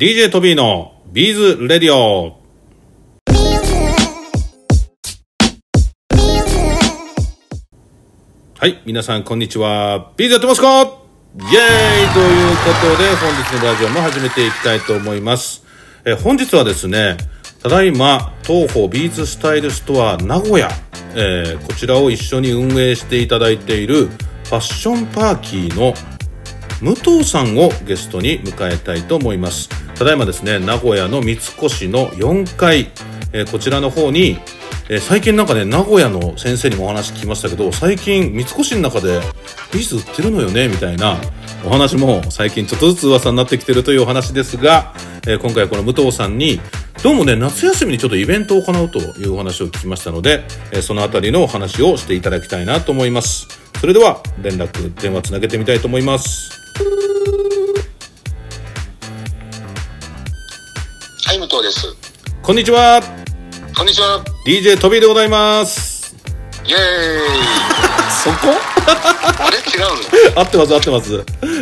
DJ トビーのビーズレディオ。はい、皆さんこんにちは。ビーズやってますか？イエーイということで、本日のラジオも始めていきたいと思います。え本日はですね、ただいま、トーホービーズスタイルストア名古屋、えーこちらを一緒に運営していただいているファッションパーキーの武藤さんをゲストに迎えたいと思います。ただいまですね名古屋の三越の4階、えーこちらの方に、えー最近なんかね名古屋の先生にもお話聞きましたけど最近三越の中でビーズ売ってるのよねみたいなお話も最近ちょっとずつ噂になってきてるというお話ですが、えー今回この武藤さんにどうもね夏休みにちょっとイベントを行うというお話を聞きましたので、えーそのあたりのお話をしていただきたいなと思います。それでは連絡電話つなげてみたいと思います。はい、武藤です。こんにちは。こんにちは。DJ トビーでございます。イエーイ。そこ？あれ？違うの？合ってます合ってます。い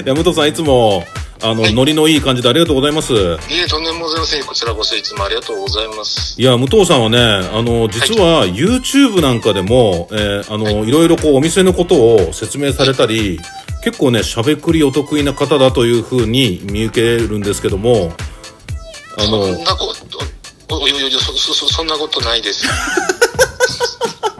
や武藤さんいつもあの、はいノリのいい感じでありがとうございますいえ、とんでもございません。こちらこそいつもありがとうございます。いや武藤さんはねあの実は YouTube なんかでも、えーあの、い、ろいろこうお店のことを説明されたり、結構ねしゃべくりお得意な方だというふうに見受けるんですけどもあそのんなこと、おおいおいおいそ、そ、そ、そんなことないです。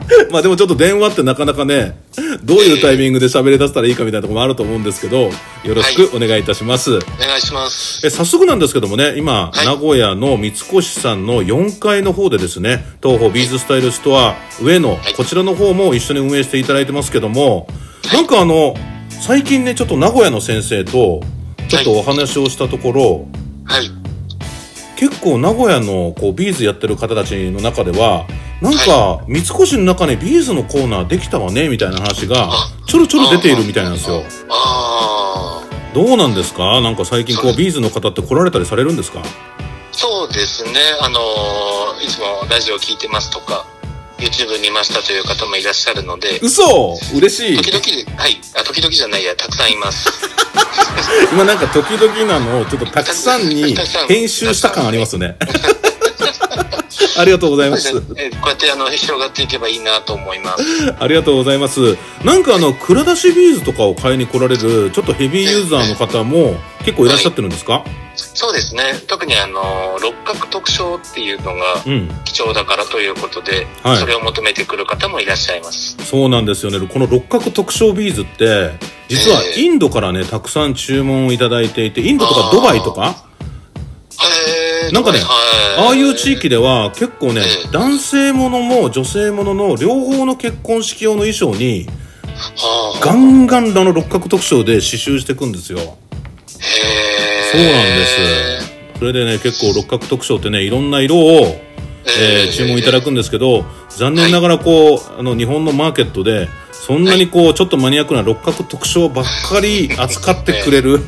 まあでもちょっと電話ってなかなかね、どういうタイミングで喋り出したらいいかみたいなところもあると思うんですけど、よろしくお願いいたします。お願いします。え早速なんですけどもね、今、はい名古屋の三越さんの4階の方でですね、東宝ビーズスタイルストア上野、はいこちらの方も一緒に運営していただいてますけども、なんかあの、最近ね、ちょっと名古屋の先生と、ちょっとお話をしたところ、はい。結構名古屋のこうビーズやってる方たちの中ではなんか三越の中にビーズのコーナーできたわねみたいな話がちょろちょろ出ているみたいなんですよ。ああ、どうなんですか？なんか最近こうビーズの方って来られたりされるんですか？そうですね。あのーいつもラジオ聞いてますとか、YouTube 見ましたという方もいらっしゃるので、嘘！嬉しい！時々、はい。あ、時々じゃないや、たくさんいます。今なんか時々なのをちょっとたくさんに編集した感ありますね ありがとうございますえこうやってあの広がっていけばいいなと思います。ありがとうございます。なんかあの、蔵出しビーズとかを買いに来られる、ちょっとヘビーユーザーの方も結構いらっしゃってるんですか？そうですね。特にあの、六角特徴っていうのがうん。貴重だからということで、はいそれを求めてくる方もいらっしゃいます。そうなんですよね。この六角特徴ビーズって、実はええ。インドからね、たくさん注文をいただいていて、インドとかドバイとか、なんかねはいああいう地域では結構ねええ、男性ものも女性ものの両方の結婚式用の衣装に、はあ。ガンガンあの六角特徴で刺繍していくんですよ。そうなんです。それでね、結構六角特徴ってね、いろんな色を、えー注文いただくんですけど、残念ながらこう、あの、日本のマーケットで、そんなにこう、ちょっとマニアックな六角特徴ばっかり扱ってくれる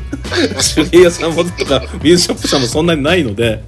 手芸屋さんもとか、ビーズショップさんもそんなにないので、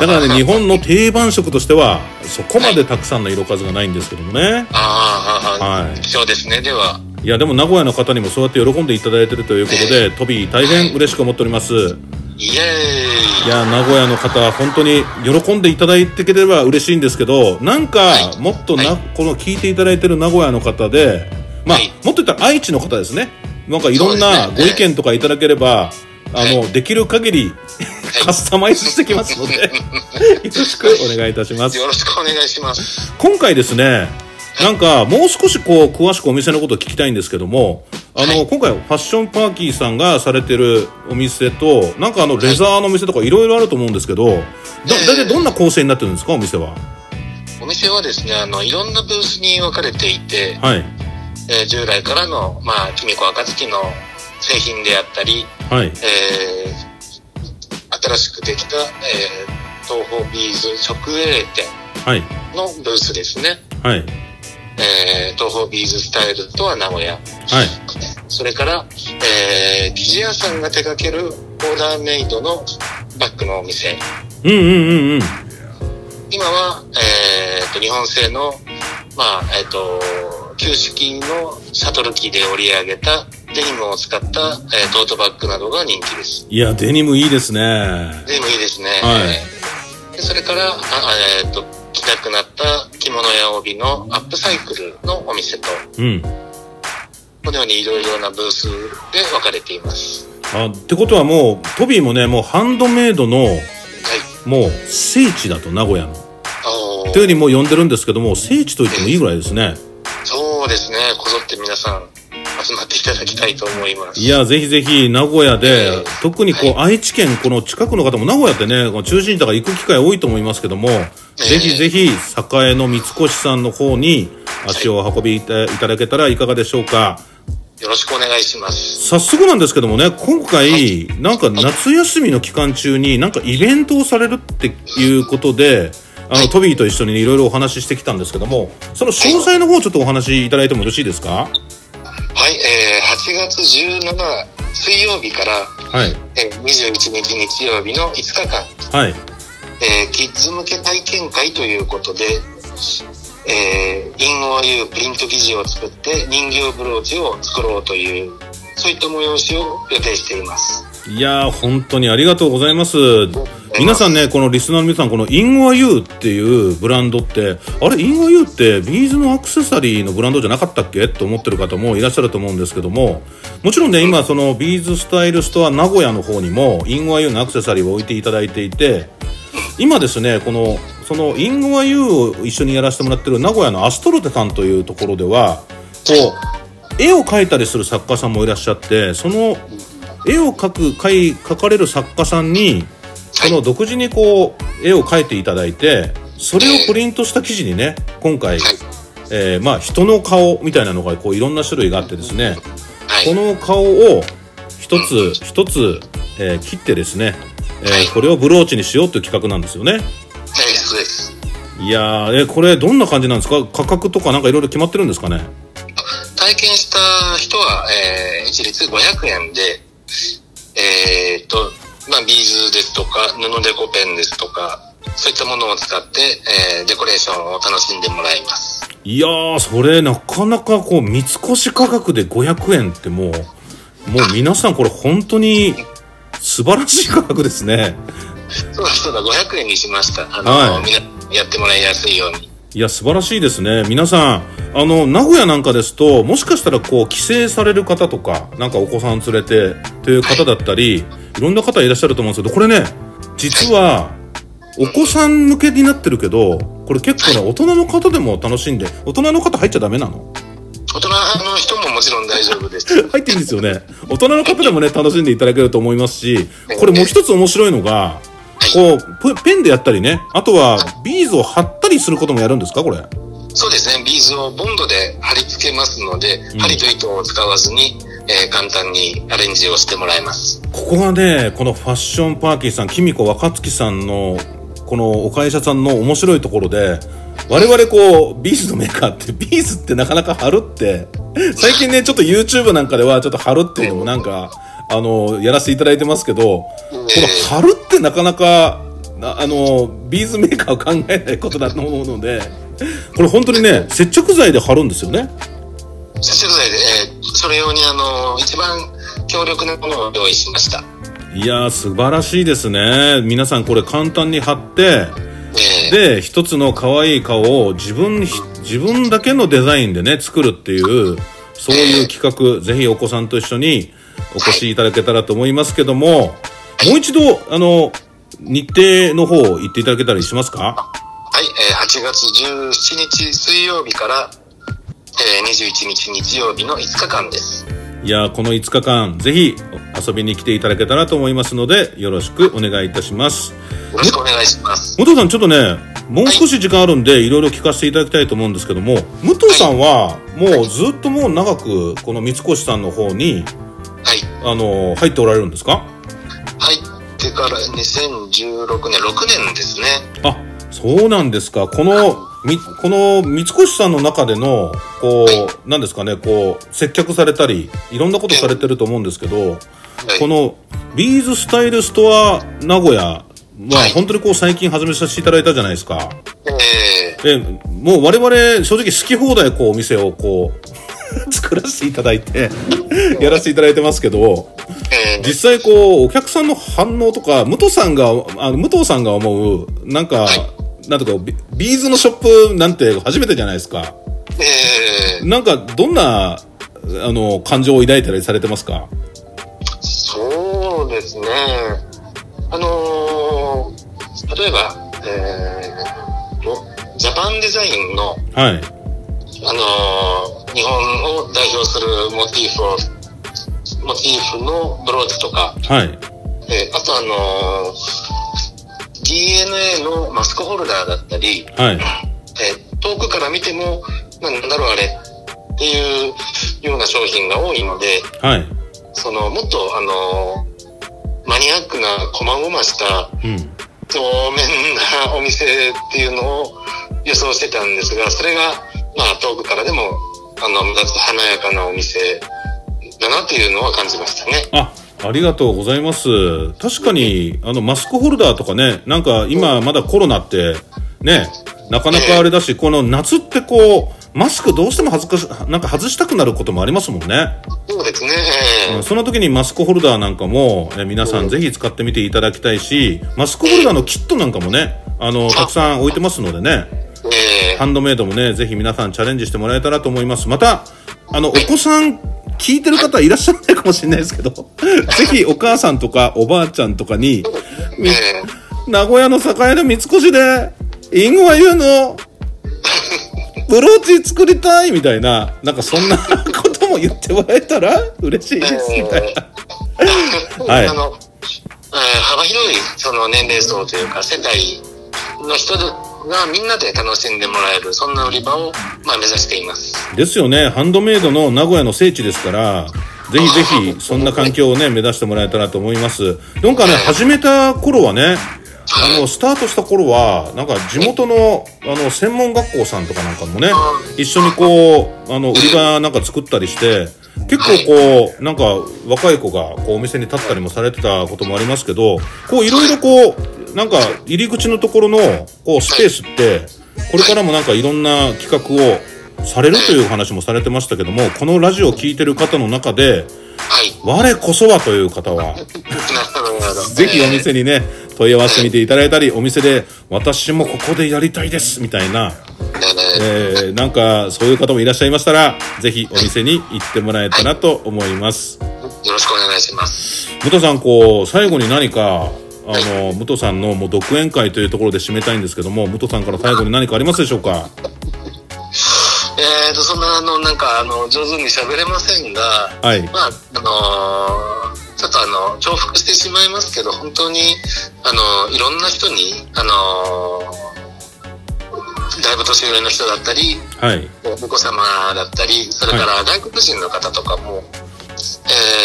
だからね、日本の定番色としては、そこまでたくさんの色数がないんですけどもね。あー。はい。貴重ですね。では、いや、でも名古屋の方にもそうやって喜んでいただいてるということで、トビー大変嬉しく思っております。イエーイ。いや、名古屋の方、本当に喜んでいただいてくれれば嬉しいんですけど、なんか、はい。もっとな、はい。この聞いていただいてる名古屋の方で、まあ、はい。もっと言ったら愛知の方ですね。なんかいろんなご意見とかいただければ、あの、はできる限り、カスタマイズしてきますので、よろしくお願いいたします。よろしくお願いします。今回ですね、なんか、もう少しこう、詳しくお店のことを聞きたいんですけども、あの、はい今回、ファッションパーキーさんがされてるお店と、なんかあの、レザーのお店とかいろいろあると思うんですけど、だ、いたいどんな構成になってるんですか、お店は。お店はですね、あの、いろんなブースに分かれていて、はい。えー従来からの、まあ、君子暁の製品であったり、はい。えー新しくできた、えー東宝ビーズ直営店はい。のブースですね。はい。えー東宝ビーズスタイルとは名古屋。はい。それから、えー、生地屋さんが手掛けるオーダーメイドのバッグのお店。うんうんうんうん。今は、えー、と日本製の、まあ、えっ、と、旧式のシャトル機で織り上げたデニムを使った、えートートバッグなどが人気です。いや、デニムいいですね。デニムいいですね。はいでそれから、あえっ、と、着なくなった着物や帯のアップサイクルのお店と、うん。このようにいろいろなブースで分かれています。あ、ってことはもう、トビーもね、もうハンドメイドの、はい。もう聖地だと、名古屋の。というふうにもう呼んでるんですけども、聖地と言ってもいいぐらいですね。そうですね。こぞって皆さんただきたいと思います。いや、ぜひぜひ、名古屋で、特にこう、は愛知県、この近くの方も、名古屋ってね、この中心地だから行く機会多いと思いますけども、ぜひぜひ、栄の三越さんの方に足を運びいただけたらいかがでしょうか。よろしくお願いします。早速なんですけどもね、今回、なんか夏休みの期間中になんかイベントをされるっていうことで、あの、トビーと一緒にいろいろお話ししてきたんですけども、その詳細の方ちょっとお話しいただいてもよろしいですか？はい、えー、8月17水曜日から、はい。えー、21日日曜日の5日間、はい。えーキッズ向け体験会ということで、えー、インゴアユープリント生地を作って人形ブローチを作ろうという、そういった催しを予定しています。いやー、本当にありがとうございます。皆さんね、このリスナーの皆さん、このインゴアユーっていうブランドって、あれ、インゴアユーってビーズのアクセサリーのブランドじゃなかったっけ？と思ってる方もいらっしゃると思うんですけども、もちろんね、今、そのビーズスタイルストア名古屋の方にも、インゴアユーのアクセサリーを置いていただいていて、今ですね、この、そのインゴアユーを一緒にやらせてもらってる名古屋のアストロテさんというところでは、こう、絵を描いたりする作家さんもいらっしゃって、その絵を描く、描かれる作家さんに、その独自にこう、絵を描いていただいて、それをプリントした記事にね、今回、はい。えーまあ、人の顔みたいなのが、こう、いろんな種類があってですね、はい。この顔を一つ一つ、えー切ってですね、えーはいこれをブローチにしようという企画なんですよね。はい、そうです。いやー、えーこれどんな感じなんですか？価格とかなんかいろいろ決まってるんですかね？体験した人は、えー一律500円で、えーっと、まあ、ビーズですとか、布デコペンですとか、そういったものを使って、えーデコレーションを楽しんでもらいます。いやー、それなかなかこう、三越価格で500円ってもう、もう皆さんこれ本当に素晴らしい価格ですね。そうだそうだ、500円にしました。あの、はいみんなやってもらいやすいように。いや、素晴らしいですね。皆さん、あの、名古屋なんかですと、もしかしたらこう、帰省される方とか、なんかお子さん連れて、という方だったり、い、ろんな方いらっしゃると思うんですけど、これね、実は、お子さん向けになってるけど、これ結構ね、大人の方でも楽しんで、大人の方入っちゃダメなの？大人の人ももちろん大丈夫です。入っていいんですよね。大人の方でもね、楽しんでいただけると思いますし、これもう一つ面白いのが、こう、ペ、ペンでやったりね、あとは、ビーズを貼ったりすることもやるんですか？これ。そうですね、ビーズをボンドで貼り付けますので、うん。針と糸を使わずに、えー簡単にアレンジをしてもらえます。ここがね、このファッションパーキーさん、キミコ若月さんの、このお会社さんの面白いところで、我々こう、ビーズのメーカーって、ビーズってなかなか貼るって、最近ね、ちょっと YouTube なんかではちょっと貼るっていうのもなんか、あの、やらせていただいてますけど、この貼るってなかなか、なあの、ビーズメーカーは考えないことだと思うので、これ本当にね、接着剤で貼るんですよね。接着剤で、えーそれ用にあの、一番強力なものを用意しました。いやー、素晴らしいですね。皆さんこれ簡単に貼って、えーで、一つの可愛い顔を自分ひ、自分だけのデザインでね、作るっていう、そういう企画、ぜひお子さんと一緒にお越しいただけたらと思いますけども、もう一度、あの、日程の方言っていただけたりしますか？はい、えー8月17日水曜日から、えー21日日曜日の5日間です。いやー、この5日間、ぜひ遊びに来ていただけたらと思いますので、よろしくお願いいたします。よろしくお願いします。武藤さん、ちょっとね、もう少し時間あるんで、いろいろ聞かせていただきたいと思うんですけども、武藤さんは、もうずっともう長く、この三越さんの方に、はい。あの、入っておられるんですか？入ってから2016年、6年ですね。あ、そうなんですか。この、み、この三越さんの中での、こう、なんですかね、こう、接客されたり、いろんなことされてると思うんですけど、はい。この、ビーズスタイルストア名古屋は、はい。本当にこう最近始めさせていただいたじゃないですか。えー。で、もう我々正直好き放題こうお店をこう、作らせていただいて、やらせていただいてますけど、えー実際こう、お客さんの反応とか、武藤さんが、あの、武藤さんが思う、なんか、なんとか、ビビーズのショップなんて初めてじゃないですか。えーなんか、どんな、あの、感情を抱いたりされてますか？そうですね。あのー例えば、えーと、ジャパンデザインの、はい。あのー日本を代表するモチーフを、モチーフのブローチとか、はい。えーあとあのー DNA のマスクホルダーだったり、はい。えー遠くから見ても、ななんだろうあれっていうような商品が多いので、はい。その、もっとあのーマニアックな細々したうん。透明なお店っていうのを予想してたんですが、それが、まあ遠くからでも、あの、華やかなお店だなっていうのは感じましたね。あ、ありがとうございます。確かに、あの、マスクホルダーとかね、なんか今まだコロナって、ね、なかなかあれだし、この夏ってこう、マスクどうしても恥ずかし、なんか外したくなることもありますもんね。そうですね。うんその時にマスクホルダーなんかも、え皆さんぜひ使ってみていただきたいし、マスクホルダーのキットなんかもね、あの、たくさん置いてますのでね、ええハンドメイドもね、ぜひ皆さんチャレンジしてもらえたらと思います。また、あの、お子さん、聞いてる方いらっしゃらないかもしれないですけど、ぜひお母さんとかおばあちゃんとかに、名古屋の栄の三越で、インゴは言うの、ブローチ作りたいみたいな、なんかそんなことも言ってもらえたら嬉しいです、みたいな。えはい。あの、えー幅広いその年齢層というか世帯の人がみんなで楽しんでもらえる、そんな売り場を、まあ、目指しています。ですよね。ハンドメイドの名古屋の聖地ですから、ぜひぜひ、そんな環境をね、目指してもらえたらと思います。なんかね、始めた頃はね、あの、スタートした頃は、なんか地元の、あの、専門学校さんとかなんかもね、一緒にこう、あの、売り場なんか作ったりして、結構こう、なんか若い子がこうお店に立ったりもされてたこともありますけど、こういろいろこう、なんか入り口のところのこうスペースって、これからもなんかいろんな企画をされるという話もされてましたけども、このラジオを聞いてる方の中で、はい。我こそはという方は。ぜひお店にね、問い合わせてみていただいたり、お店で私もここでやりたいですみたいな、えーえー、なんかそういう方もいらっしゃいましたら、ぜひお店に行ってもらえたらと思います。よろしくお願いします。武藤さん、こう、最後に何か、あの、武藤さんのもう独演会というところで締めたいんですけども、武藤さんから最後に何かありますでしょうか？えーと、そんな、あの、なんか、あの、上手に喋れませんが、はい。まあ、あのーちょっとあの、重複してしまいますけど、本当に、あの、いろんな人に、あのーだいぶ年上の人だったり、はい。お子様だったり、それから外国人の方とかも、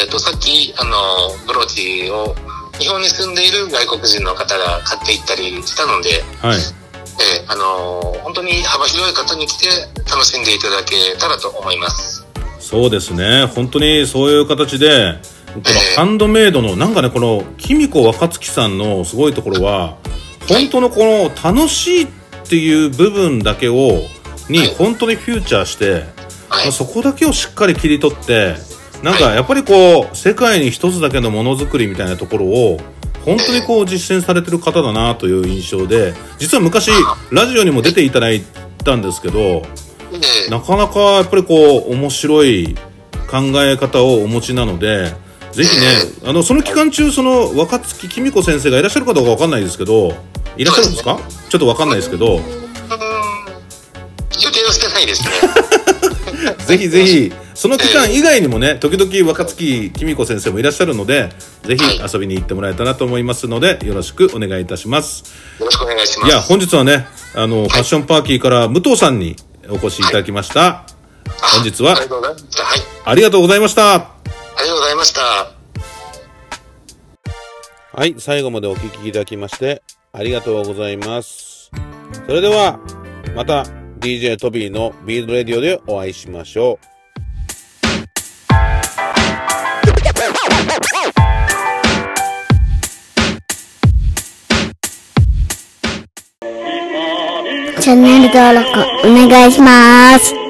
えっ、と、さっき、あの、ブローチを、日本に住んでいる外国人の方が買っていったりしたので、はい。えーあの本当に幅広い方に来て楽しんでいただけたらと思います。そうですね。本当にそういう形で、このハンドメイドの、なんかね、この、キミコ若月さんのすごいところは、本当のこの楽しいっていう部分だけを、に本当にフューチャーして、はいまあ。そこだけをしっかり切り取って、なんかやっぱりこう、世界に一つだけのものづくりみたいなところを、本当にこう実践されてる方だなという印象で、実は昔、ラジオにも出ていただいたんですけど、で、なかなかやっぱりこう、面白い考え方をお持ちなので、ぜひね、あの、その期間中、その、若月きみ子先生がいらっしゃるかどうかわかんないですけど、いらっしゃるんですか？ちょっとわかんないですけど、予定はしてないですね。ぜひぜひ、その期間以外にもね、時々若月きみ子先生もいらっしゃるので、ぜひ遊びに行ってもらえたらと思いますので、よろしくお願いいたします。よろしくお願いします。いや、本日はね、あの、ファッションパーキーから武藤さんにお越しいただきました。本日はありがとうございました。はい。ありがとうございました。ありがとうございました。はい、最後までお聞きいただきまして、ありがとうございます。それでは、また DJ トビーのビールドレディオでお会いしましょう。チャンネル登録お願いします。